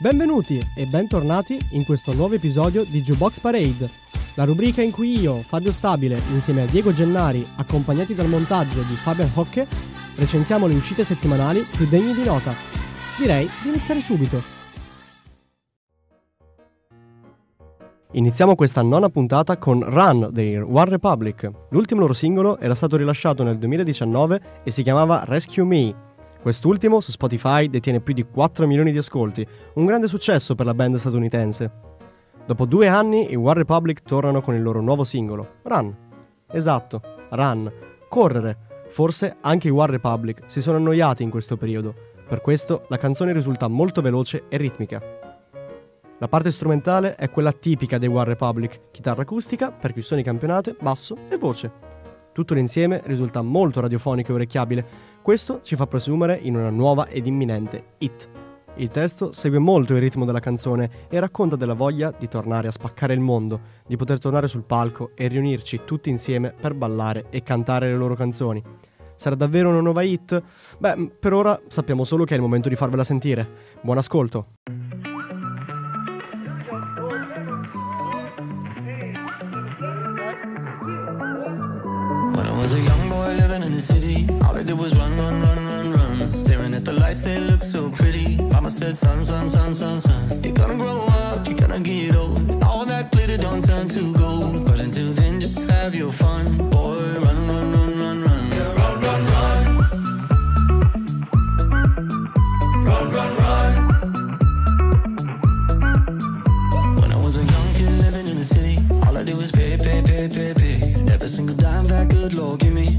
Benvenuti e bentornati in questo nuovo episodio di Jukebox Parade, la rubrica in cui io, Fabio Stabile, insieme a Diego Gennari, accompagnati dal montaggio di Fabian Hocke, recensiamo le uscite settimanali più degne di nota. Direi di iniziare subito. Iniziamo questa nona puntata con Run dei One Republic. L'ultimo loro singolo era stato rilasciato nel 2019 e si chiamava Rescue Me Quest'ultimo su Spotify detiene più di 4 milioni di ascolti, un grande successo per la band statunitense. Dopo due anni i One Republic tornano con il loro nuovo singolo, Run. Esatto, Run, correre. Forse anche i One Republic si sono annoiati in questo periodo, per questo la canzone risulta molto veloce e ritmica. La parte strumentale è quella tipica dei One Republic, chitarra acustica, percussioni campionate, basso e voce. Tutto l'insieme risulta molto radiofonico e orecchiabile, questo ci fa presumere in una nuova ed imminente hit. Il testo segue molto il ritmo della canzone e racconta della voglia di tornare a spaccare il mondo, di poter tornare sul palco e riunirci tutti insieme per ballare e cantare le loro canzoni. Sarà davvero una nuova hit? Beh, per ora sappiamo solo che è il momento di farvela sentire. Buon ascolto! Did was run, run, run, run, run. Staring at the lights, they look so pretty. Mama said, son, son, son, son, son. You're gonna grow up, you're gonna get old. All that glitter don't turn to gold. But until then, just have your fun. Boy, run, run, run, run, run. run, run, run. Run, run, run. When I was a young kid living in the city, all I did was pay, pay, pay, pay, pay. Never single dime that good Lord give me.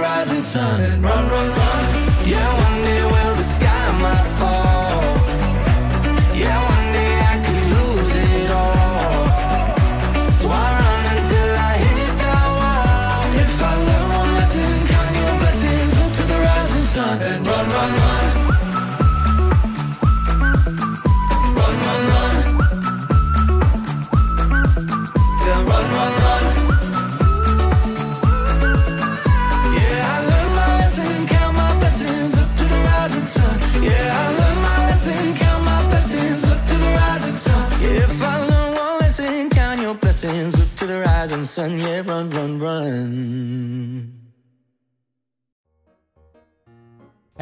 rising sun. Run, run, run.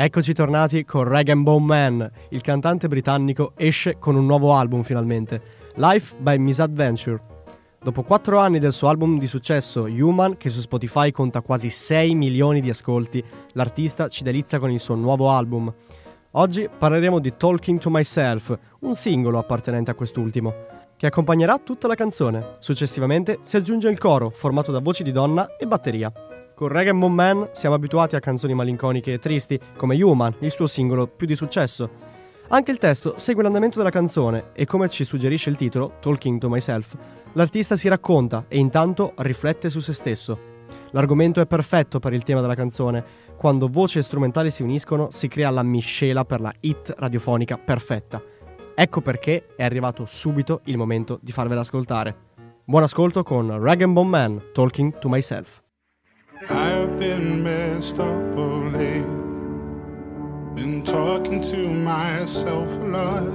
Eccoci tornati con Rag Bone Man. Il cantante britannico esce con un nuovo album finalmente, Life by Misadventure. Dopo quattro anni del suo album di successo Human, che su Spotify conta quasi 6 milioni di ascolti, l'artista ci delizia con il suo nuovo album. Oggi parleremo di Talking to Myself, un singolo appartenente a quest'ultimo, che accompagnerà tutta la canzone. Successivamente si aggiunge il coro, formato da voci di donna e batteria. Con Rag Bone Man siamo abituati a canzoni malinconiche e tristi, come Human, il suo singolo più di successo. Anche il testo segue l'andamento della canzone e come ci suggerisce il titolo, Talking to Myself, l'artista si racconta e intanto riflette su se stesso. L'argomento è perfetto per il tema della canzone. Quando voce e strumentali si uniscono si crea la miscela per la hit radiofonica perfetta. Ecco perché è arrivato subito il momento di farvela ascoltare. Buon ascolto con Rag Bone Man, Talking to Myself. I've been messed up all late. Been talking to myself a lot.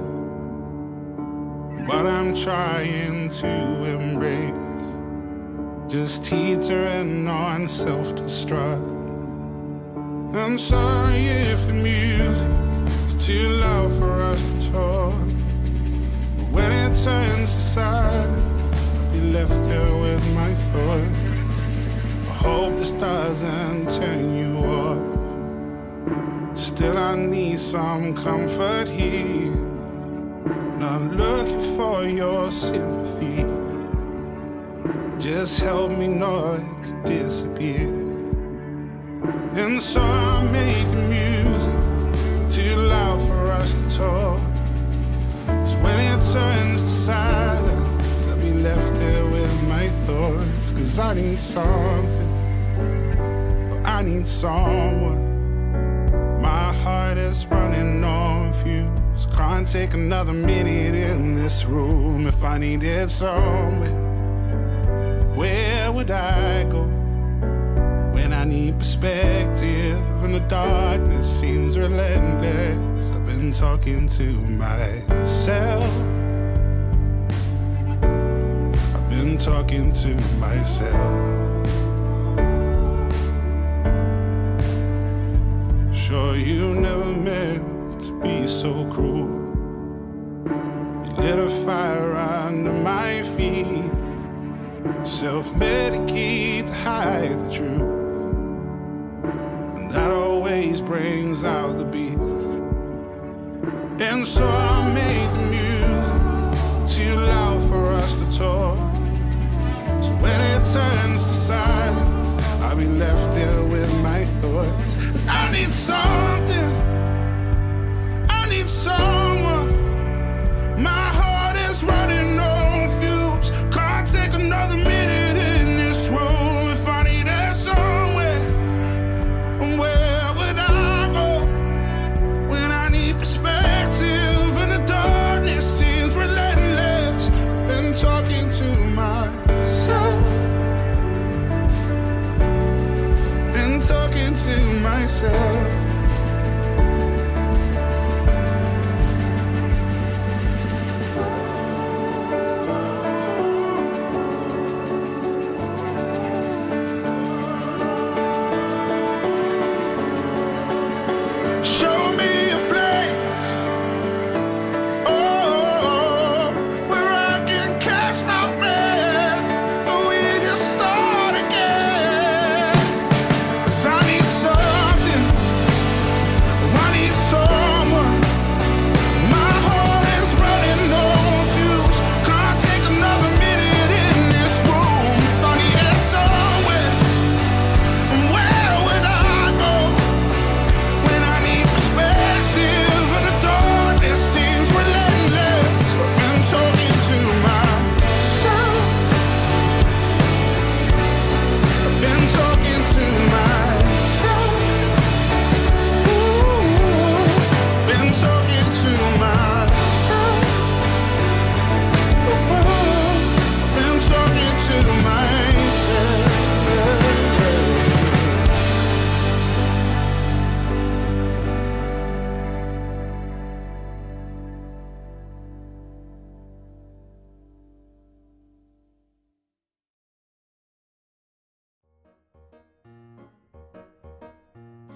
But I'm trying to embrace just teetering on self destruct. I'm sorry if the music is too loud for us to talk. But when it turns silence, I'll be left there with my thoughts. Hope this doesn't turn you off. Still, I need some comfort here. Not looking for your sympathy. Just help me not to disappear. And so I make the music too loud for us to talk. Cause when it turns to silence, I'll be left here with my thoughts. Cause I need something, I need someone. My heart is running on fumes. Can't take another minute in this room if I needed somewhere. Where would I go? When I need perspective and the darkness seems relentless, I've been talking to myself. I've been talking to myself. Sure, you never meant to be so cruel. You lit a fire under my feet, self medicate to hide the truth And that always brings out the beat. And so I made the music too loud for us to talk. So when it turns to silence, I'll be left thoughts. I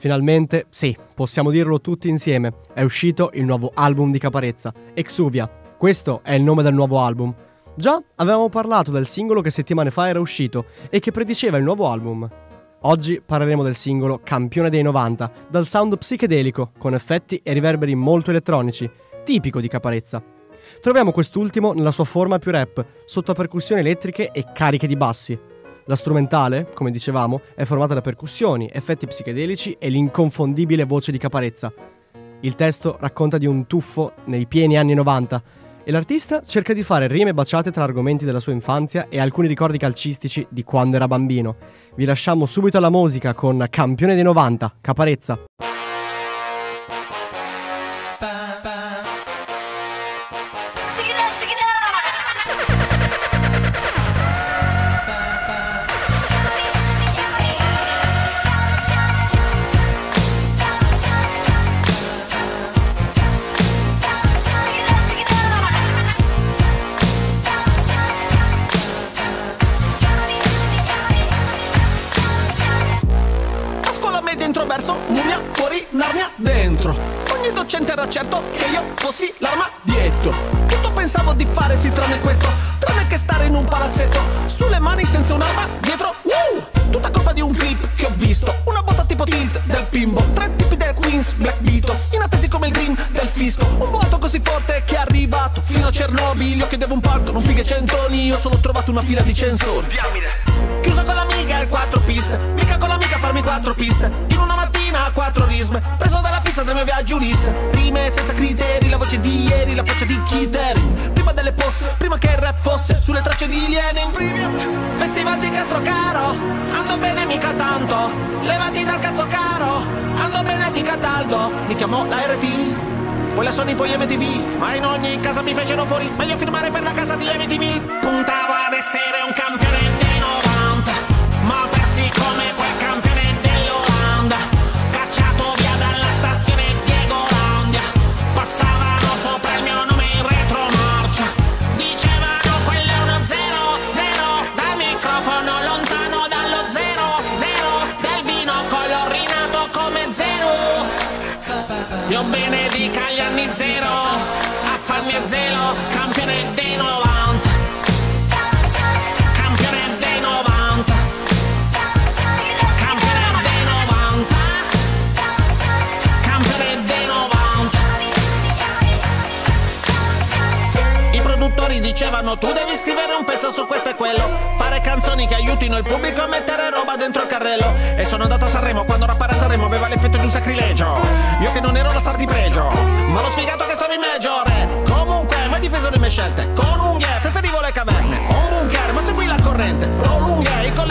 Finalmente, sì, possiamo dirlo tutti insieme, è uscito il nuovo album di Caparezza, Exuvia. Questo è il nome del nuovo album. Già avevamo parlato del singolo che settimane fa era uscito e che prediceva il nuovo album. Oggi parleremo del singolo Campione dei 90, dal sound psichedelico, con effetti e riverberi molto elettronici, tipico di Caparezza. Troviamo quest'ultimo nella sua forma più rap, sotto percussioni elettriche e cariche di bassi. La strumentale, come dicevamo, è formata da percussioni, effetti psichedelici e l'inconfondibile voce di Caparezza. Il testo racconta di un tuffo nei pieni anni 90 e l'artista cerca di fare rime baciate tra argomenti della sua infanzia e alcuni ricordi calcistici di quando era bambino. Vi lasciamo subito alla musica con Campione dei 90, Caparezza. Ieri, la faccia di Kiterin, prima delle posse, prima che il rap fosse sulle tracce di Lenin. Festival di Castrocaro, ando bene mica tanto, levati dal cazzo caro, ando bene di Cataldo, mi chiamò la RT. Poi la Sony, poi MTV, ma in ogni casa mi fecero fuori, meglio firmare per la casa di MTV. Puntavo ad essere un campione Io benedica gli anni zero A farmi a zelo Campione dei 90 dicevano tu devi scrivere un pezzo su questo e quello Fare canzoni che aiutino il pubblico a mettere roba dentro il carrello. E sono andato a Sanremo quando rappare a Sanremo aveva l'effetto di un sacrilegio. Io che non ero la star di pregio Ma l'ho sfigato che stavo in major eh. Comunque mai difeso le mie scelte Con unghie preferivo le caverne. Ho un bunker ma seguì la corrente. Prolunghe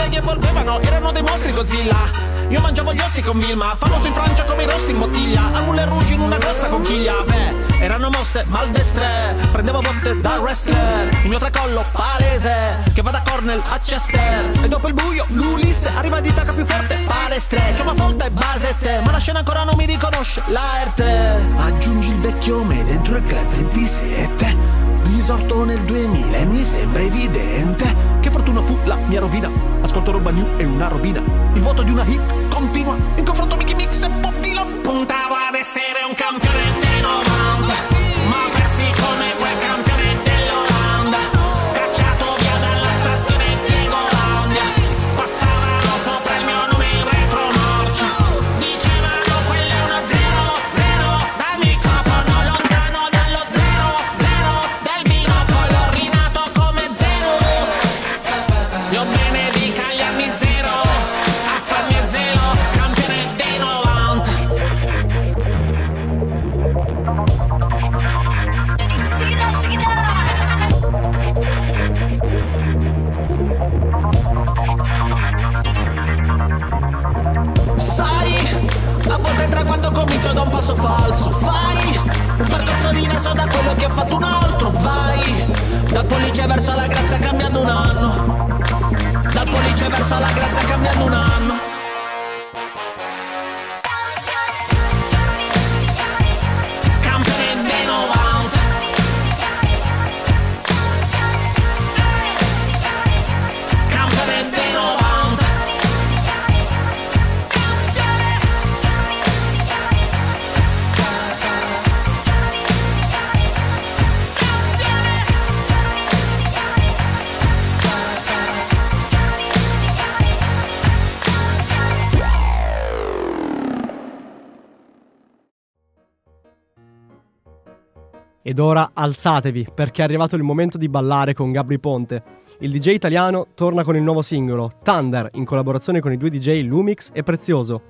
i colleghi evolvevano Erano dei mostri Godzilla io mangiavo gli ossi con Vilma, famoso in Francia come i rossi in bottiglia, a Moulin Rouge in una grossa conchiglia. Beh, erano mosse maldestre, prendevo botte da wrestler, il mio tracollo palese, che va da Cornell a Chester. E dopo il buio, l'Ulisse arriva di tacca più forte, palestre, chiama folta e basette, ma la scena ancora non mi riconosce, l'arte. Aggiungi il vecchio me dentro il club 27. Risorto nel 2000 e mi sembra evidente Che fortuna fu la mia rovina Ascolto roba new e una robina. Il vuoto di una hit continua. In confronto Mickey Mix e Bob Dylan Puntavo ad essere un campione pollice verso la grazia cambiando un anno Ed ora alzatevi perché è arrivato il momento di ballare con Gabri Ponte. Il DJ italiano torna con il nuovo singolo, Thunder, in collaborazione con i due DJ Lumix e Prezioso.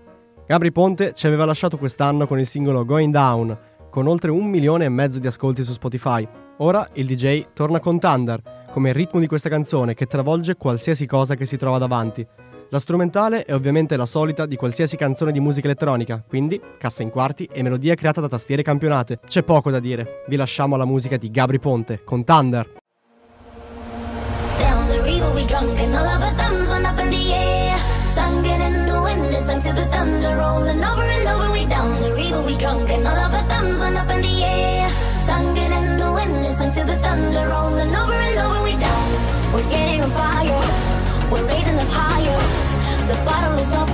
Gabri Ponte ci aveva lasciato quest'anno con il singolo Going Down, con oltre un milione e mezzo di ascolti su Spotify. Ora il DJ torna con Thunder, come il ritmo di questa canzone che travolge qualsiasi cosa che si trova davanti. La strumentale è ovviamente la solita di qualsiasi canzone di musica elettronica, quindi cassa in quarti e melodia creata da tastiere campionate. C'è poco da dire, vi lasciamo alla musica di Gabri Ponte con Thunder. Drunk and all of our thumbs went up in the air. Singing in the wind sang to the thunder, rolling The bottle is up,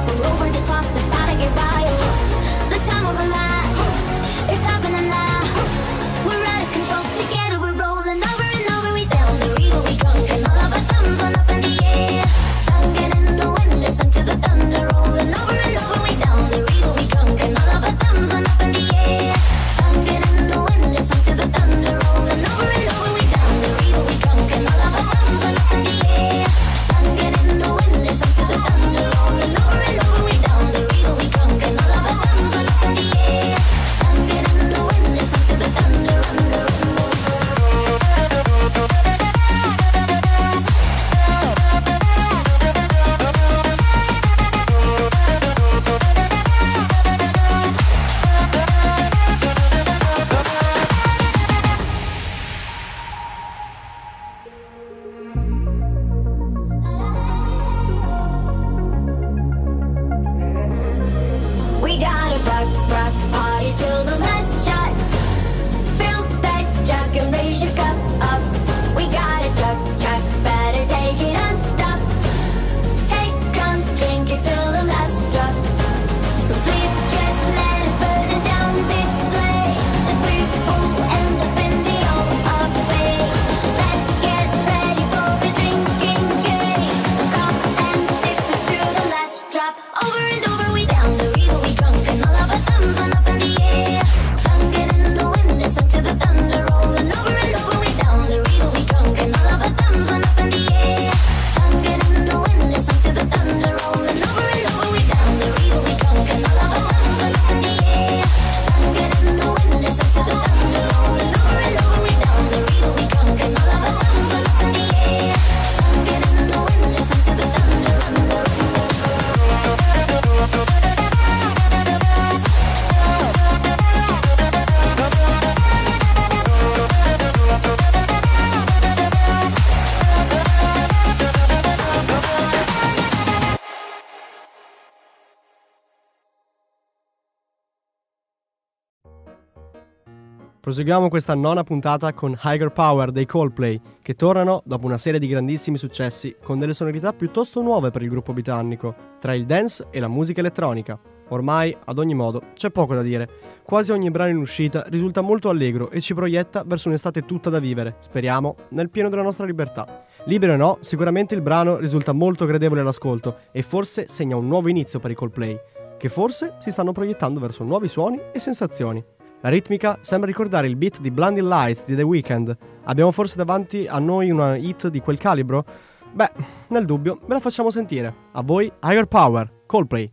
Proseguiamo questa nona puntata con Higher Power dei Coldplay, che tornano dopo una serie di grandissimi successi con delle sonorità piuttosto nuove per il gruppo britannico, tra il dance e la musica elettronica. Ormai, ad ogni modo, c'è poco da dire. Quasi ogni brano in uscita risulta molto allegro e ci proietta verso un'estate tutta da vivere, speriamo, nel pieno della nostra libertà. Libero o no, sicuramente il brano risulta molto gradevole all'ascolto e forse segna un nuovo inizio per i Coldplay, che forse si stanno proiettando verso nuovi suoni e sensazioni. La ritmica sembra ricordare il beat di Blinding Lights di The Weeknd. Abbiamo forse davanti a noi una hit di quel calibro? Beh, nel dubbio, ve la facciamo sentire. A voi, Higher Power, Coldplay.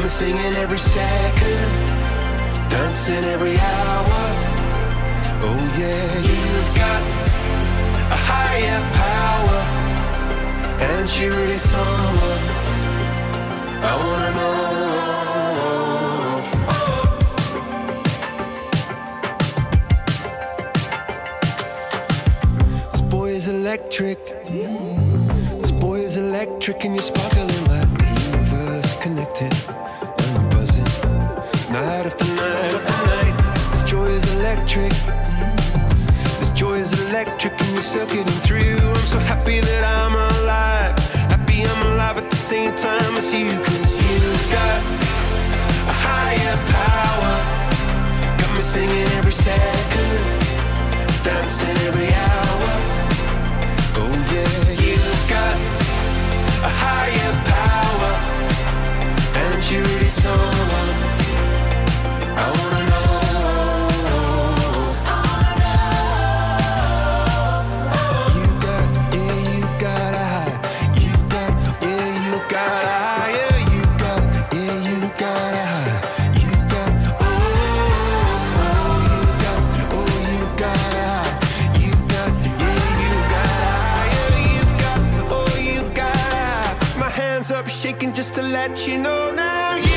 Me singing every second, dancing every hour. Oh yeah, you've got a higher power, and she really someone I wanna know. This boy is electric. This boy is electric, and you're sparkling electric. Mm. This joy is electric, and you're circuiting through. I'm so happy that I'm alive. Happy I'm alive at the same time as you, cause you've got a higher power. Got me singing every second, dancing every hour. Oh yeah, you've got a higher power, and you're really someone I wanna to let you know now.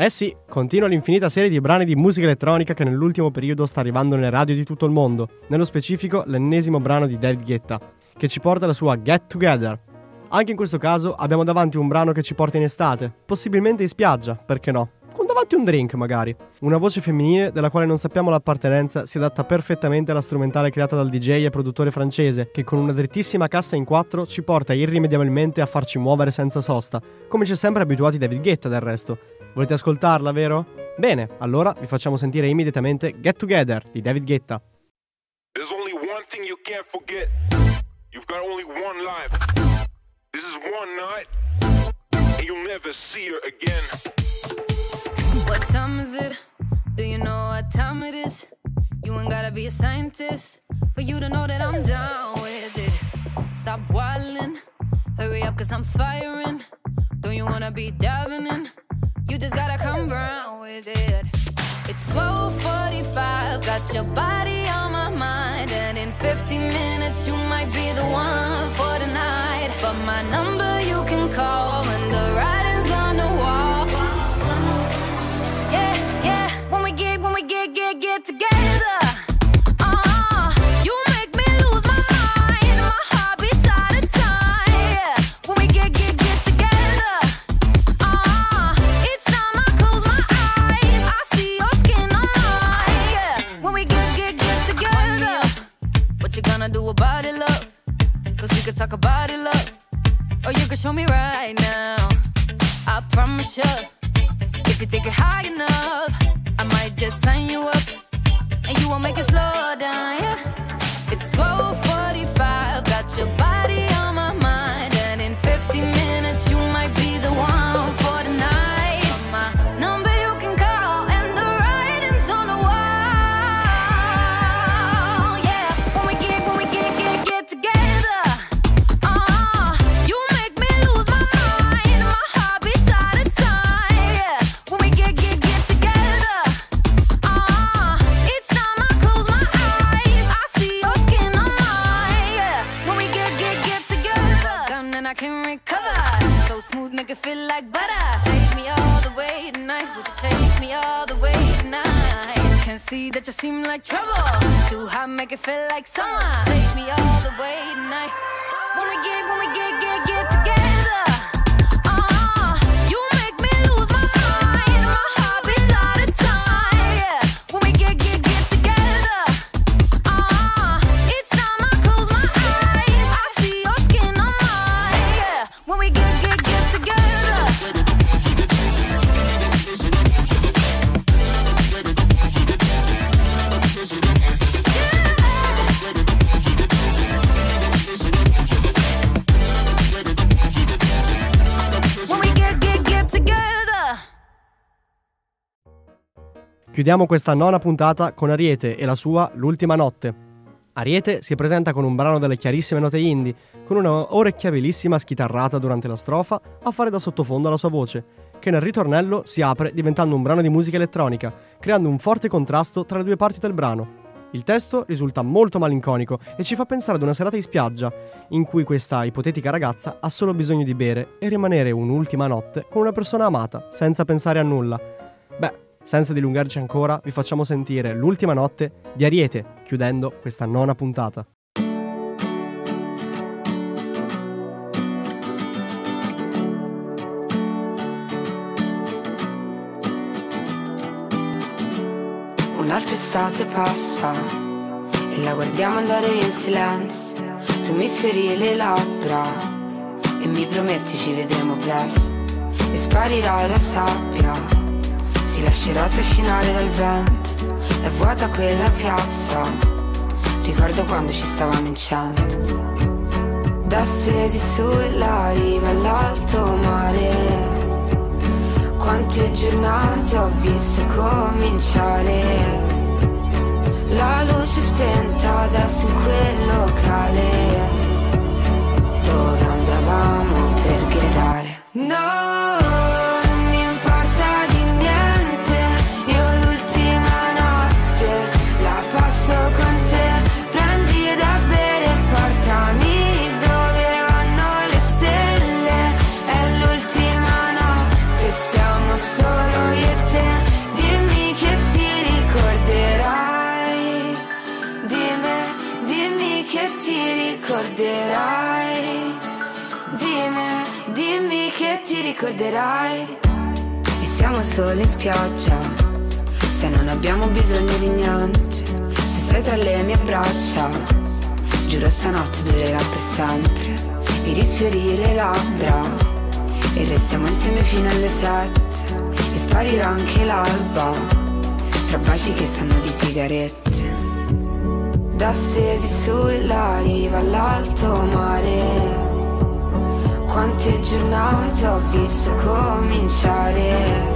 Eh sì, continua l'infinita serie di brani di musica elettronica che nell'ultimo periodo sta arrivando nelle radio di tutto il mondo, nello specifico l'ennesimo brano di David Guetta, che ci porta alla sua Get Together. Anche in questo caso abbiamo davanti un brano che ci porta in estate, possibilmente in spiaggia, perché no? Con davanti un drink magari. Una voce femminile della quale non sappiamo l'appartenenza si adatta perfettamente alla strumentale creata dal DJ e produttore francese, che con una drittissima cassa in quattro ci porta irrimediabilmente a farci muovere senza sosta, come ci è sempre abituati David Guetta del resto. Volete ascoltarla, vero? Bene, allora vi facciamo sentire immediatamente Get Together di David Guetta. There's only one thing you can't forget. You've got only one life. This is one night, and you'll never see her again. What time is it? Do you know what time it is? You ain't gotta be a scientist for you to know that I'm down with it. Stop wildin', hurry up, cause I'm firing. Don't you wanna be diving in? You just gotta come round with it. It's 12:45, got your body on my mind, and in 15 minutes you might be the one for the night. But my number you can call when the writing's on the wall. Yeah, yeah. When we get, when we get, get, get could talk about it, love. Or you can show me right now. I promise you. If you take it high enough, I might just sign feel like summer. Chiudiamo questa nona puntata con Ariete e la sua L'ultima notte. Ariete si presenta con un brano dalle chiarissime note indie, con una orecchiabilissima schitarrata durante la strofa a fare da sottofondo alla sua voce, che nel ritornello si apre diventando un brano di musica elettronica, creando un forte contrasto tra le due parti del brano. Il testo risulta molto malinconico e ci fa pensare ad una serata in spiaggia, in cui questa ipotetica ragazza ha solo bisogno di bere e rimanere un'ultima notte con una persona amata, senza pensare a nulla. Senza dilungarci ancora, vi facciamo sentire l'ultima notte di Ariete, chiudendo questa nona puntata. Un'altra estate passa e la guardiamo andare in silenzio. Tu mi sferi le labbra e mi prometti ci vedremo presto. E sparirà la sabbia, si lascerà trascinare dal vento. È vuota quella piazza, ricordo quando ci stavamo in cento. Da stesi sulla riva all'alto mare. Quante giornate ho visto cominciare La luce spenta adesso in quel locale Dove andavamo per gridare No, ricorderai E siamo solo in spiaggia. Se non abbiamo bisogno di niente Se sei tra le mie braccia Giuro stanotte durerà per sempre Mi risfiori le labbra. E restiamo insieme fino alle sette E sparirà anche l'alba Tra baci che sanno di sigarette. Da stesi sulla riva all'alto mare Quante giornate ho visto cominciare.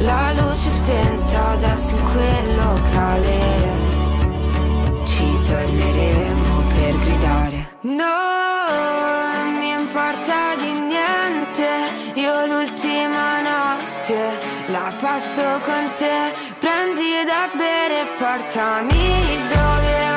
La luce spenta adesso in quel locale. Ci torneremo per gridare. Non mi importa di niente. Io l'ultima notte la passo con te. Prendi da bere e portami dove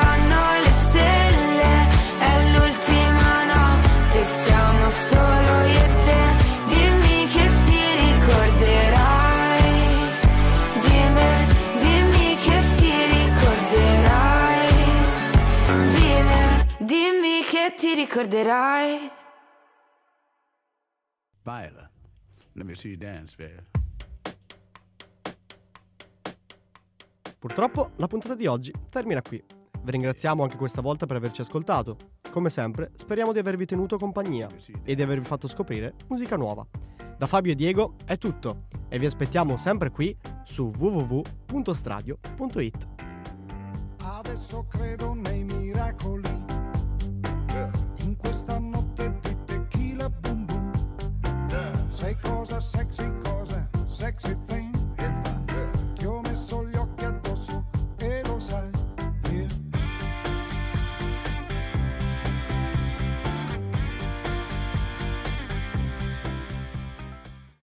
ricorderai Viola, let me see you dance, babe. Purtroppo la puntata di oggi termina qui. Vi ringraziamo anche questa volta per averci ascoltato. Come sempre, speriamo di avervi tenuto compagnia e di avervi fatto scoprire musica nuova. Da Fabio e Diego è tutto e vi aspettiamo sempre qui su www.stradio.it. Adesso credo nei